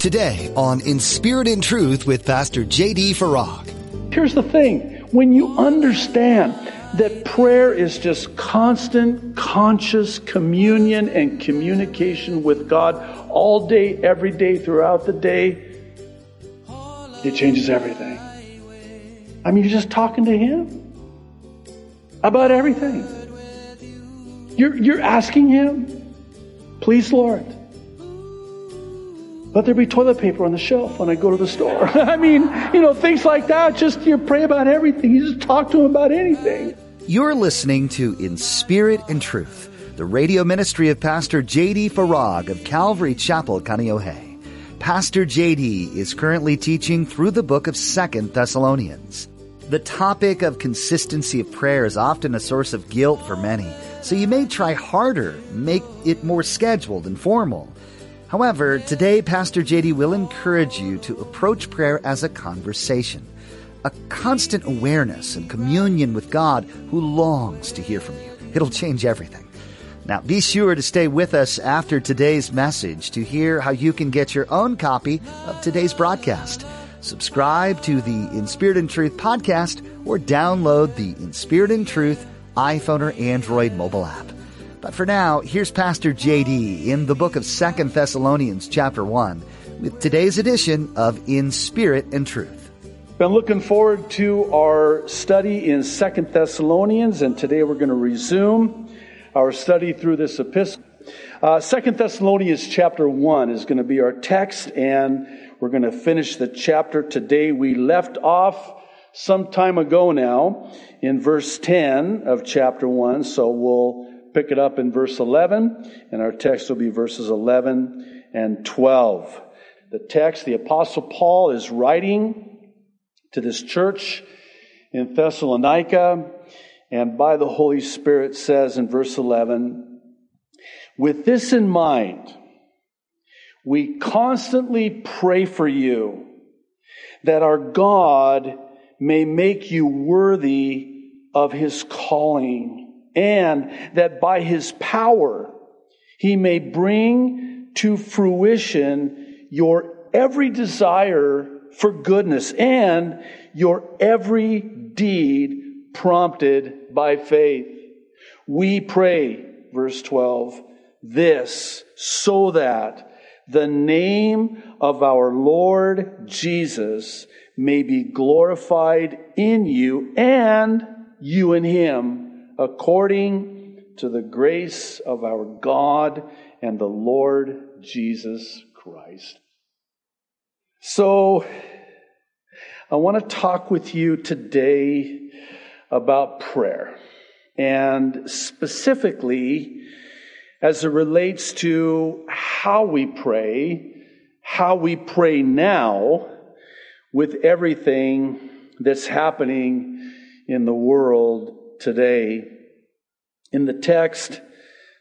Today on In Spirit and Truth with Pastor J.D. Farag. Here's the thing when you understand that prayer is just constant, conscious communion and communication with God all day, every day, throughout the day, it changes everything. I mean, you're just talking to Him about everything. You're, you're asking Him, please, Lord, let there be toilet paper on the shelf when I go to the store. I mean, you know, things like that. Just you pray about everything. You just talk to him about anything. You're listening to In Spirit and Truth, the radio ministry of Pastor J.D. Farag of Calvary Chapel, Kaneohe. Pastor J.D. is currently teaching through the book of Second Thessalonians. The topic of consistency of prayer is often a source of guilt for many, so you may try harder, make it more scheduled and formal. However, today Pastor JD will encourage you to approach prayer as a conversation, a constant awareness and communion with God who longs to hear from you. It'll change everything. Now, be sure to stay with us after today's message to hear how you can get your own copy of today's broadcast. Subscribe to the In Spirit and Truth podcast or download the In Spirit and Truth iPhone or Android mobile app. But for now, here's Pastor JD in the book of Second Thessalonians chapter 1 with today's edition of In Spirit and Truth. Been looking forward to our study in Second Thessalonians, and today we're going to resume our study through this epistle. Uh, Second Thessalonians chapter 1 is going to be our text, and we're going to finish the chapter today. We left off some time ago now in verse 10 of chapter 1, so we'll pick it up in verse 11, and our text will be verses 11 and 12. The text, the Apostle Paul is writing to this church in Thessalonica, and by the Holy Spirit says in verse 11, With this in mind, we constantly pray for you that our God may make you worthy of his calling and that by his power he may bring to fruition your every desire for goodness and your every deed prompted by faith. We pray, verse 12, this so that the name of our Lord Jesus may be glorified in you and you in him according to the grace of our God and the Lord Jesus Christ. So, I want to talk with you today about prayer, and specifically as it relates to how we pray, how we pray now with everything that's happening in the world today. In the text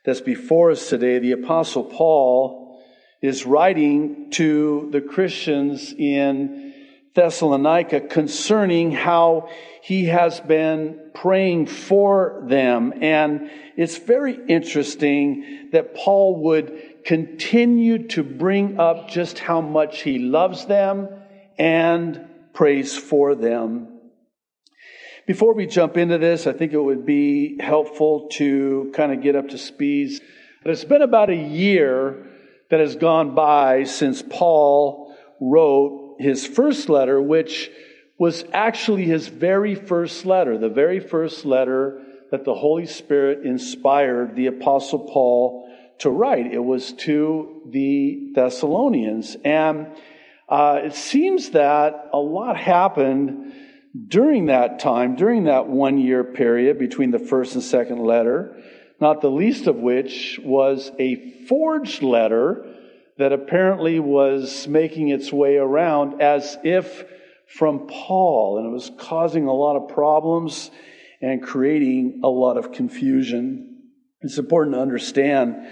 that's before us today, the Apostle Paul is writing to the Christians in Thessalonica concerning how he has been praying for them. And it's very interesting that Paul would continue to bring up just how much he loves them and prays for them. Before we jump into this, I think it would be helpful to kind of get up to speed. But it's been about a year that has gone by since Paul wrote his first letter, which was actually his very first letter, the very first letter that the Holy Spirit inspired the Apostle Paul to write. It was to the Thessalonians. And uh, it seems that a lot happened during that time, during that one year period between the first and second letter, not the least of which was a forged letter that apparently was making its way around as if from Paul, and it was causing a lot of problems and creating a lot of confusion. It's important to understand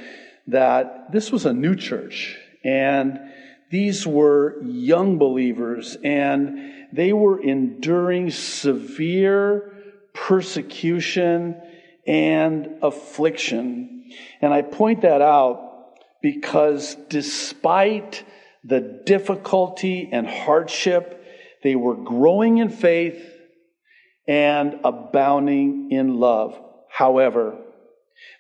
that this was a new church, and these were young believers, and they were enduring severe persecution and affliction. And I point that out because despite the difficulty and hardship. They were growing in faith and abounding in love. However,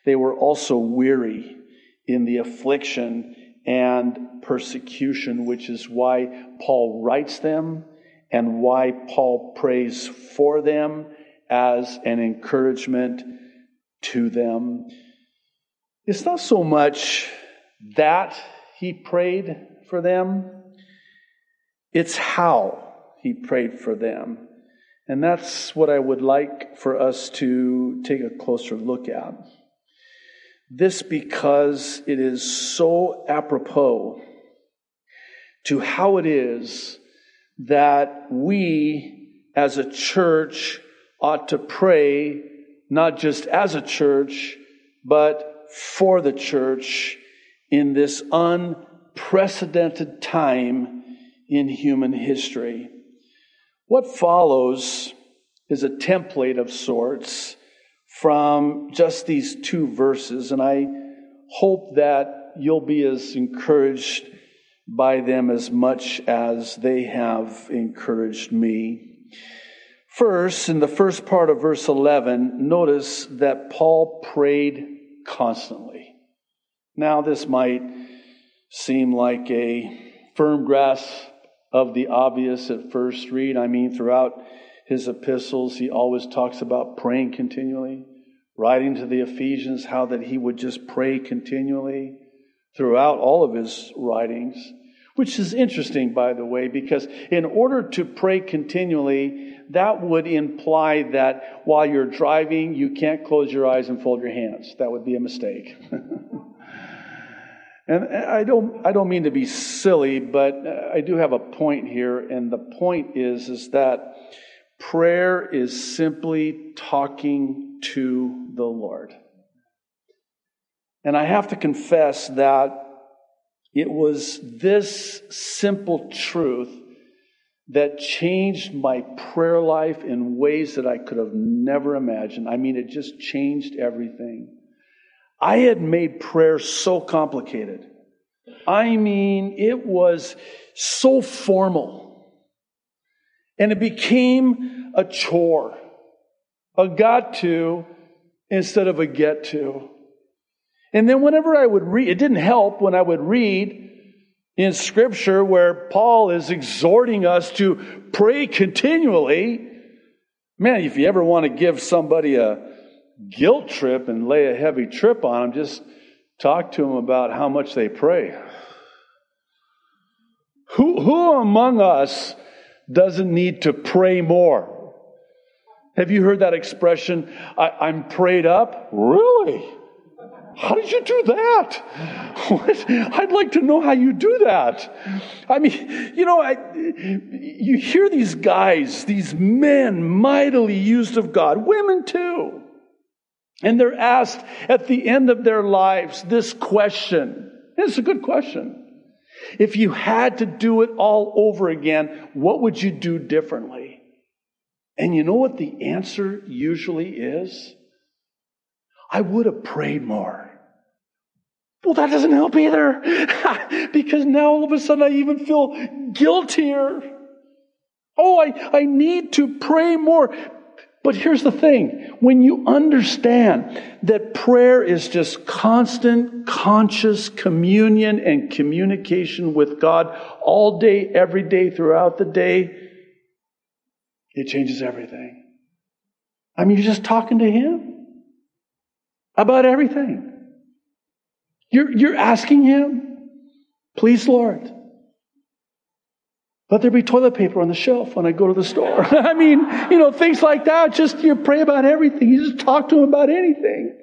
they were also weary in the affliction and persecution, which is why Paul writes them and why Paul prays for them as an encouragement to them. It's not so much that he prayed for them, it's how he prayed for them. And that's what I would like for us to take a closer look at. This because it is so apropos to how it is that we as a church ought to pray, not just as a church, but for the church in this unprecedented time in human history. What follows is a template of sorts from just these two verses, and I hope that you'll be as encouraged by them as much as they have encouraged me. First, in the first part of verse 11, notice that Paul prayed constantly. Now, this might seem like a firm grasp of the obvious at first read. I mean, throughout his epistles, he always talks about praying continually, writing to the Ephesians how that he would just pray continually throughout all of his writings, which is interesting, by the way, because in order to pray continually, that would imply that while you're driving, you can't close your eyes and fold your hands. That would be a mistake. And I don't, I don't mean to be silly, but I do have a point here. And the point is, is that prayer is simply talking to the Lord. And I have to confess that it was this simple truth that changed my prayer life in ways that I could have never imagined. I mean, it just changed everything. I had made prayer so complicated. I mean, it was so formal. And it became a chore, a got to instead of a get to. And then whenever I would read, it didn't help when I would read in scripture where Paul is exhorting us to pray continually. Man, if you ever want to give somebody a, guilt trip and lay a heavy trip on them, just talk to them about how much they pray. Who, who among us doesn't need to pray more? Have you heard that expression? I, am prayed up? Really? How did you do that? What? I'd like to know how you do that. I mean, you know, I, you hear these guys, these men mightily used of God, women too. And they're asked at the end of their lives this question. It's a good question. If you had to do it all over again, what would you do differently? And you know what the answer usually is? I would have prayed more. Well, that doesn't help either. because now all of a sudden I even feel guiltier. Oh, I, I need to pray more. But here's the thing when you understand that prayer is just constant, conscious communion and communication with God all day, every day, throughout the day, it changes everything. I mean, you're just talking to Him about everything. You're, you're asking Him, please, Lord, let there be toilet paper on the shelf when I go to the store. I mean, you know, things like that. Just you pray about everything. You just talk to him about anything.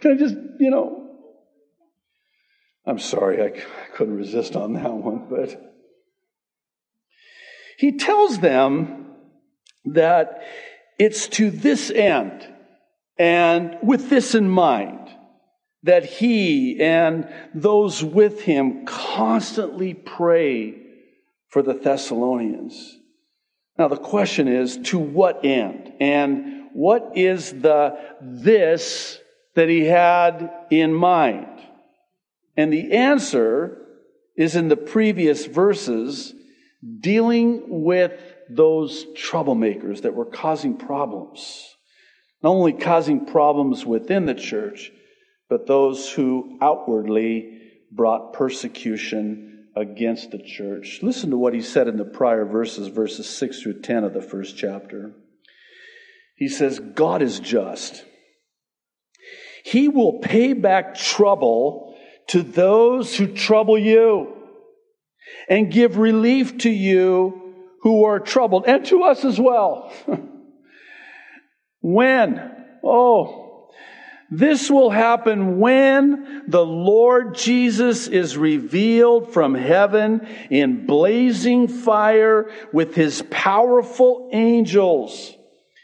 Can I just, you know? I'm sorry, I, I couldn't resist on that one, but he tells them that it's to this end and with this in mind that he and those with him constantly pray for the Thessalonians. Now, the question is to what end? And what is the this that he had in mind? And the answer is in the previous verses dealing with those troublemakers that were causing problems. Not only causing problems within the church, but those who outwardly brought persecution against the church. Listen to what he said in the prior verses, verses 6 through 10 of the first chapter. He says, God is just. He will pay back trouble to those who trouble you and give relief to you who are troubled and to us as well. when? Oh, this will happen when the Lord Jesus is revealed from heaven in blazing fire with his powerful angels.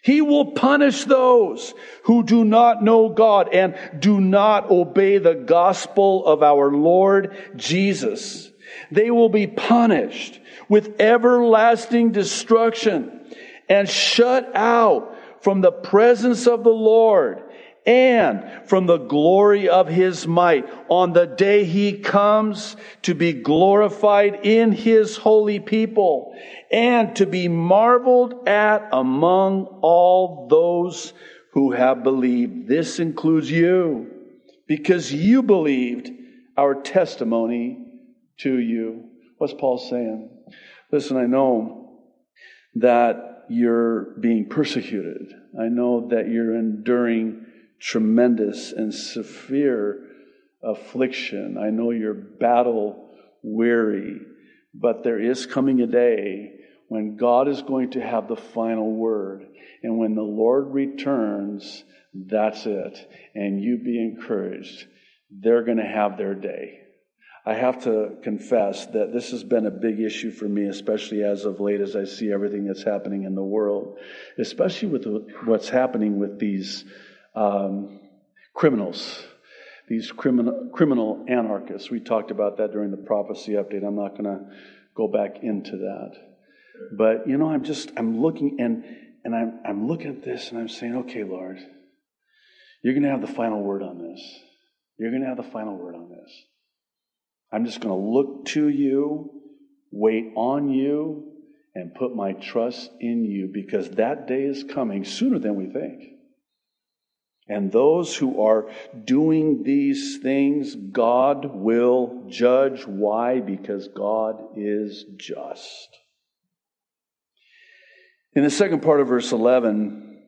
He will punish those who do not know God and do not obey the gospel of our Lord Jesus. They will be punished with everlasting destruction and shut out from the presence of the Lord and from the glory of his might on the day he comes to be glorified in his holy people and to be marveled at among all those who have believed. This includes you because you believed our testimony to you. What's Paul saying? Listen, I know that you're being persecuted. I know that you're enduring tremendous and severe affliction. I know you're battle weary, but there is coming a day when God is going to have the final word. And when the Lord returns, that's it. And you be encouraged. They're going to have their day. I have to confess that this has been a big issue for me, especially as of late, as I see everything that's happening in the world, especially with what's happening with these um, criminals, these criminal, criminal anarchists. We talked about that during the prophecy update. I'm not going to go back into that. But, you know, I'm just, I'm looking and, and I'm, I'm looking at this and I'm saying, okay, Lord, you're going to have the final word on this. You're going to have the final word on this. I'm just going to look to you, wait on you, and put my trust in you because that day is coming sooner than we think. And those who are doing these things, God will judge. Why? Because God is just. In the second part of verse 11,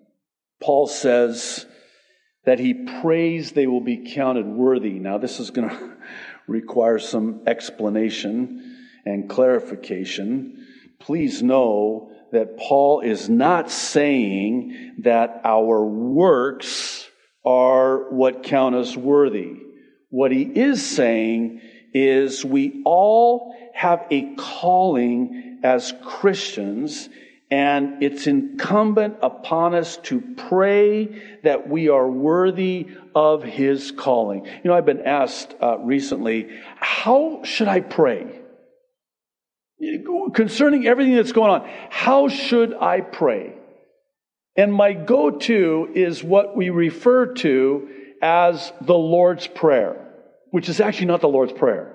Paul says that he prays they will be counted worthy. Now, this is going to require some explanation and clarification. Please know that Paul is not saying that our works are what count us worthy. What he is saying is we all have a calling as Christians and it's incumbent upon us to pray that we are worthy of his calling. You know, I've been asked uh, recently, how should I pray? Concerning everything that's going on, how should I pray? And my go to is what we refer to as the Lord's Prayer, which is actually not the Lord's Prayer.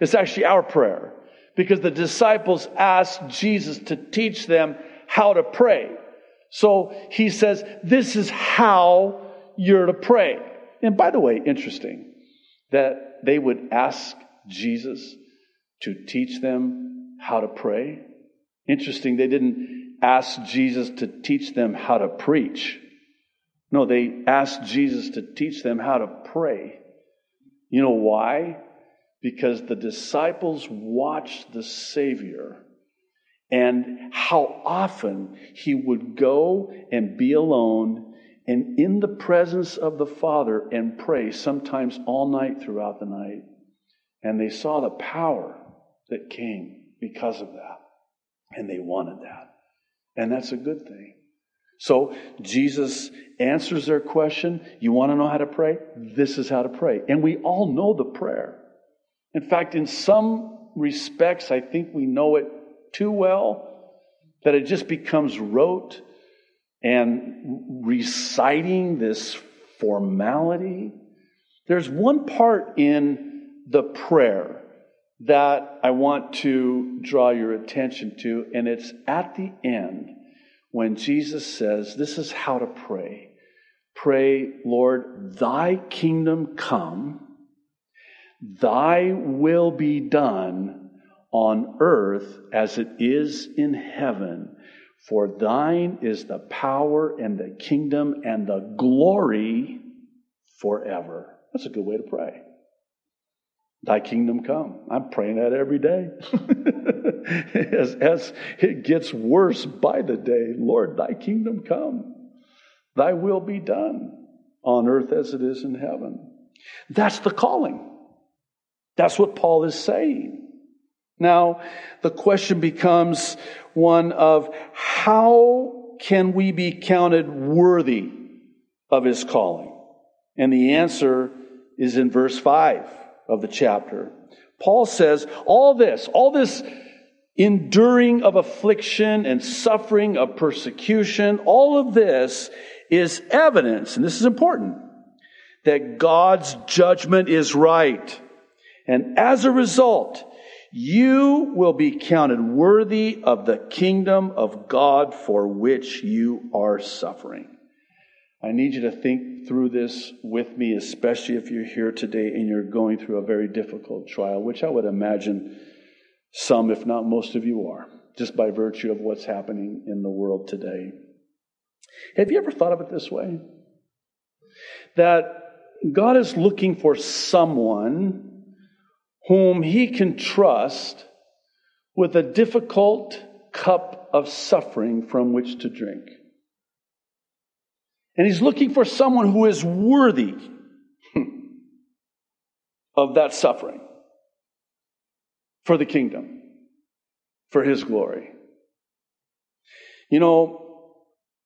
It's actually our prayer because the disciples asked Jesus to teach them how to pray. So he says, This is how you're to pray. And by the way, interesting that they would ask Jesus to teach them how to pray. Interesting, they didn't ask Jesus to teach them how to preach. No, they asked Jesus to teach them how to pray. You know why? Because the disciples watched the Savior and how often he would go and be alone and in the presence of the Father and pray, sometimes all night throughout the night. And they saw the power that came because of that. And they wanted that. And that's a good thing. So Jesus answers their question. You want to know how to pray? This is how to pray. And we all know the prayer. In fact, in some respects, I think we know it too well that it just becomes rote and reciting this formality. There's one part in the prayer that I want to draw your attention to, and it's at the end when Jesus says, This is how to pray. Pray, Lord, thy kingdom come, thy will be done on earth as it is in heaven. For thine is the power and the kingdom and the glory forever. That's a good way to pray. Thy kingdom come. I'm praying that every day. as, as it gets worse by the day, Lord, thy kingdom come. Thy will be done on earth as it is in heaven. That's the calling. That's what Paul is saying. Now, the question becomes one of how can we be counted worthy of his calling? And the answer is in verse 5 of the chapter. Paul says, all this, all this enduring of affliction and suffering of persecution, all of this is evidence, and this is important, that God's judgment is right. And as a result, you will be counted worthy of the kingdom of God for which you are suffering. I need you to think through this with me, especially if you're here today and you're going through a very difficult trial, which I would imagine some, if not most of you are, just by virtue of what's happening in the world today. Have you ever thought of it this way? That God is looking for someone whom he can trust with a difficult cup of suffering from which to drink. And he's looking for someone who is worthy of that suffering for the kingdom, for his glory. You know,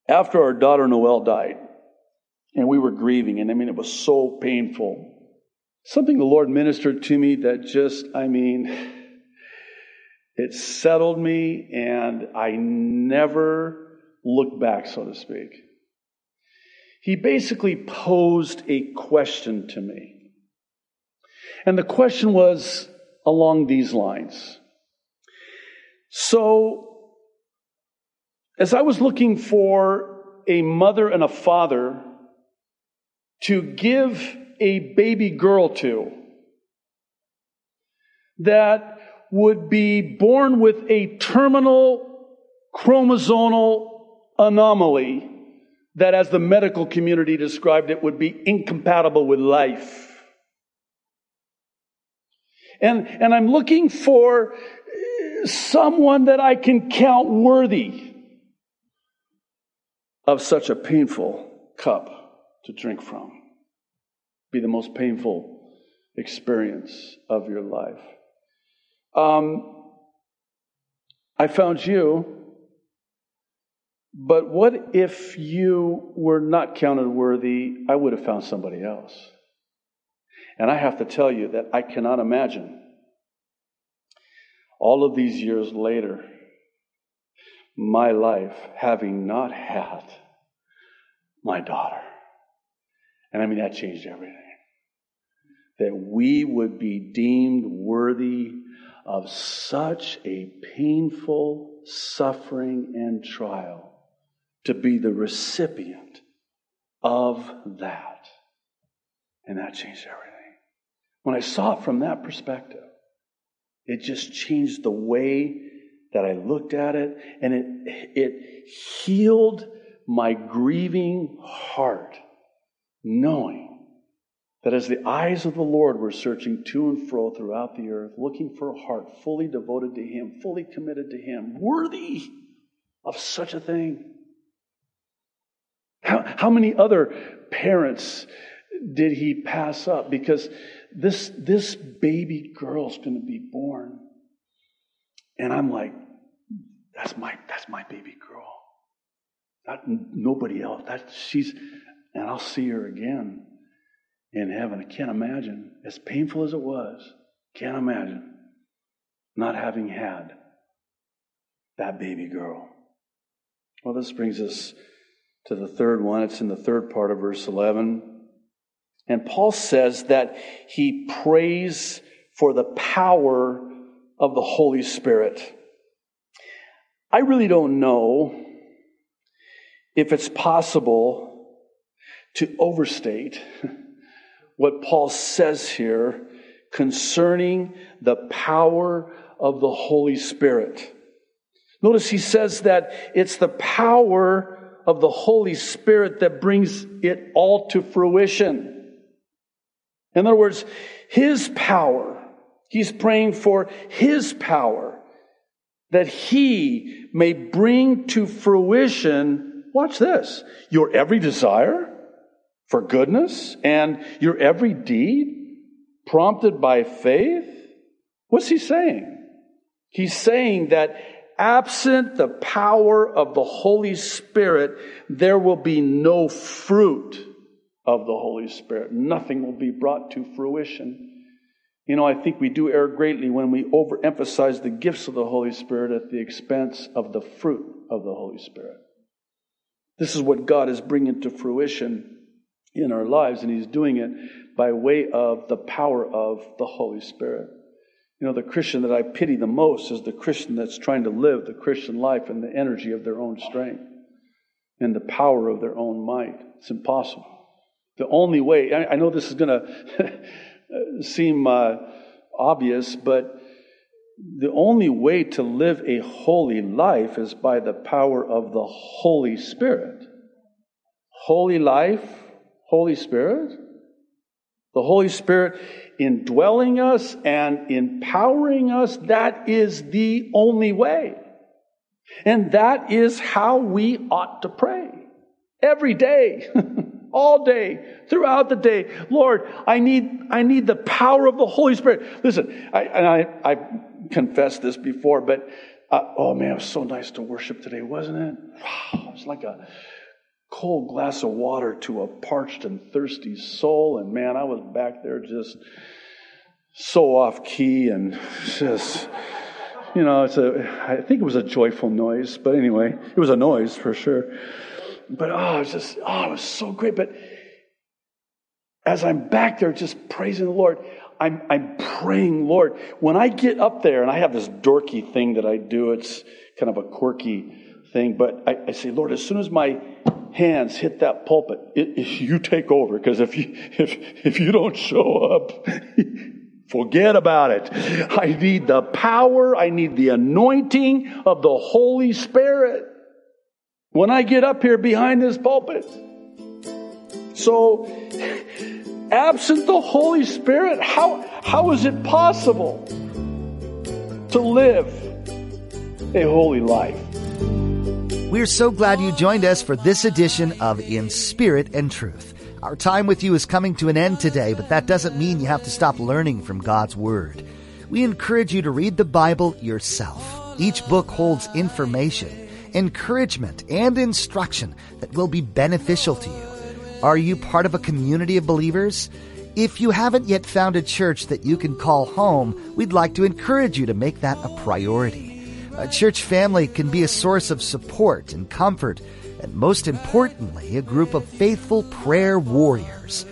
after our daughter Noelle died, and we were grieving, and I mean, it was so painful. Something the Lord ministered to me that just, I mean, it settled me, and I never looked back, so to speak he basically posed a question to me. And the question was along these lines. So, as I was looking for a mother and a father to give a baby girl to that would be born with a terminal chromosomal anomaly that, as the medical community described it, would be incompatible with life. And, and I'm looking for someone that I can count worthy of such a painful cup to drink from. Be the most painful experience of your life. Um, I found you but what if you were not counted worthy? I would have found somebody else. And I have to tell you that I cannot imagine all of these years later my life having not had my daughter. And I mean, that changed everything. That we would be deemed worthy of such a painful suffering and trial to be the recipient of that. And that changed everything. When I saw it from that perspective, it just changed the way that I looked at it, and it, it healed my grieving heart, knowing that as the eyes of the Lord were searching to and fro throughout the earth, looking for a heart fully devoted to Him, fully committed to Him, worthy of such a thing, how, how many other parents did he pass up? Because this, this baby girl's going to be born. And I'm like, that's my, that's my baby girl. Not nobody else. That she's, and I'll see her again in heaven. I can't imagine, as painful as it was, can't imagine not having had that baby girl. Well, this brings us to the third one. It's in the third part of verse 11. And Paul says that he prays for the power of the Holy Spirit. I really don't know if it's possible to overstate what Paul says here concerning the power of the Holy Spirit. Notice he says that it's the power of the Holy Spirit that brings it all to fruition. In other words, His power, He's praying for His power that He may bring to fruition, watch this, your every desire for goodness and your every deed prompted by faith. What's He saying? He's saying that absent the power of the Holy Spirit, there will be no fruit of the Holy Spirit. Nothing will be brought to fruition. You know, I think we do err greatly when we overemphasize the gifts of the Holy Spirit at the expense of the fruit of the Holy Spirit. This is what God is bringing to fruition in our lives, and He's doing it by way of the power of the Holy Spirit. You know, the Christian that I pity the most is the Christian that's trying to live the Christian life in the energy of their own strength and the power of their own might. It's impossible. The only way, I, know this is going to seem uh, obvious, but the only way to live a holy life is by the power of the Holy Spirit. Holy life, Holy Spirit. The Holy Spirit indwelling us and empowering us, that is the only way. And that is how we ought to pray. Every day, all day, throughout the day. Lord, I need, I need the power of the Holy Spirit. Listen, I, and I, I confessed this before, but uh, oh man, it was so nice to worship today, wasn't it? Wow, it was like a, cold glass of water to a parched and thirsty soul. And man, I was back there just so off key and just, you know, it's a, I think it was a joyful noise, but anyway, it was a noise for sure. But oh, it was just, oh, it was so great. But as I'm back there just praising the Lord, I'm, I'm praying, Lord, when I get up there, and I have this dorky thing that I do, it's kind of a quirky thing, but I, I say, Lord, as soon as my hands hit that pulpit, it, it, you take over. Because if you, if, if you don't show up, forget about it. I need the power, I need the anointing of the Holy Spirit when I get up here behind this pulpit. So, absent the Holy Spirit, how, how is it possible to live a holy life? We're so glad you joined us for this edition of In Spirit and Truth. Our time with you is coming to an end today, but that doesn't mean you have to stop learning from God's Word. We encourage you to read the Bible yourself. Each book holds information, encouragement, and instruction that will be beneficial to you. Are you part of a community of believers? If you haven't yet found a church that you can call home, we'd like to encourage you to make that a priority. A church family can be a source of support and comfort, and most importantly, a group of faithful prayer warriors.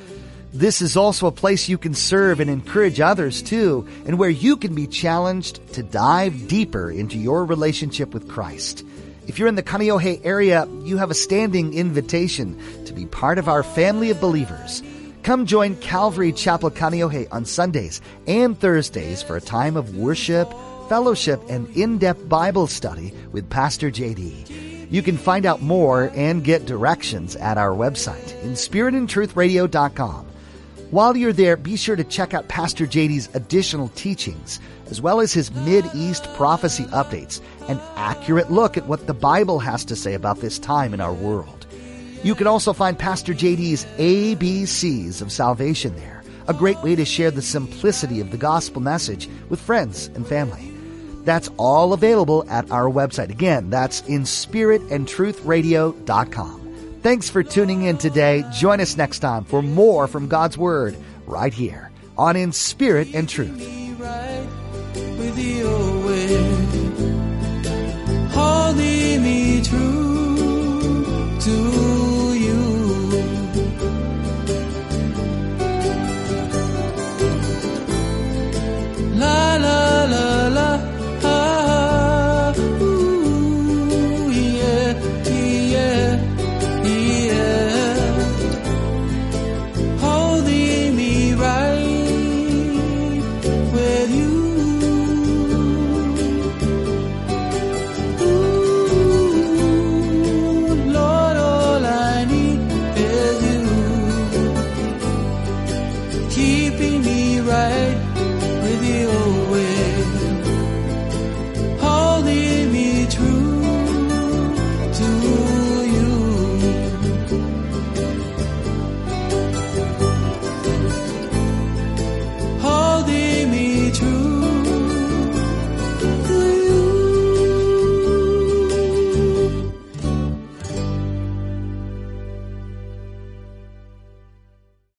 This is also a place you can serve and encourage others too, and where you can be challenged to dive deeper into your relationship with Christ. If you're in the Kaneohe area, you have a standing invitation to be part of our family of believers. Come join Calvary Chapel Kaneohe on Sundays and Thursdays for a time of worship, fellowship, and in-depth Bible study with Pastor JD. You can find out more and get directions at our website, inspiritandtruthradio.com. While you're there, be sure to check out Pastor JD's additional teachings, as well as his Mid-East prophecy updates, an accurate look at what the Bible has to say about this time in our world. You can also find Pastor JD's ABCs of salvation there, a great way to share the simplicity of the gospel message with friends and family. That's all available at our website. Again, that's inspiritandtruthradio.com. Thanks for tuning in today. Join us next time for more from God's Word right here on In Spirit and Truth. Me true to you. La la la.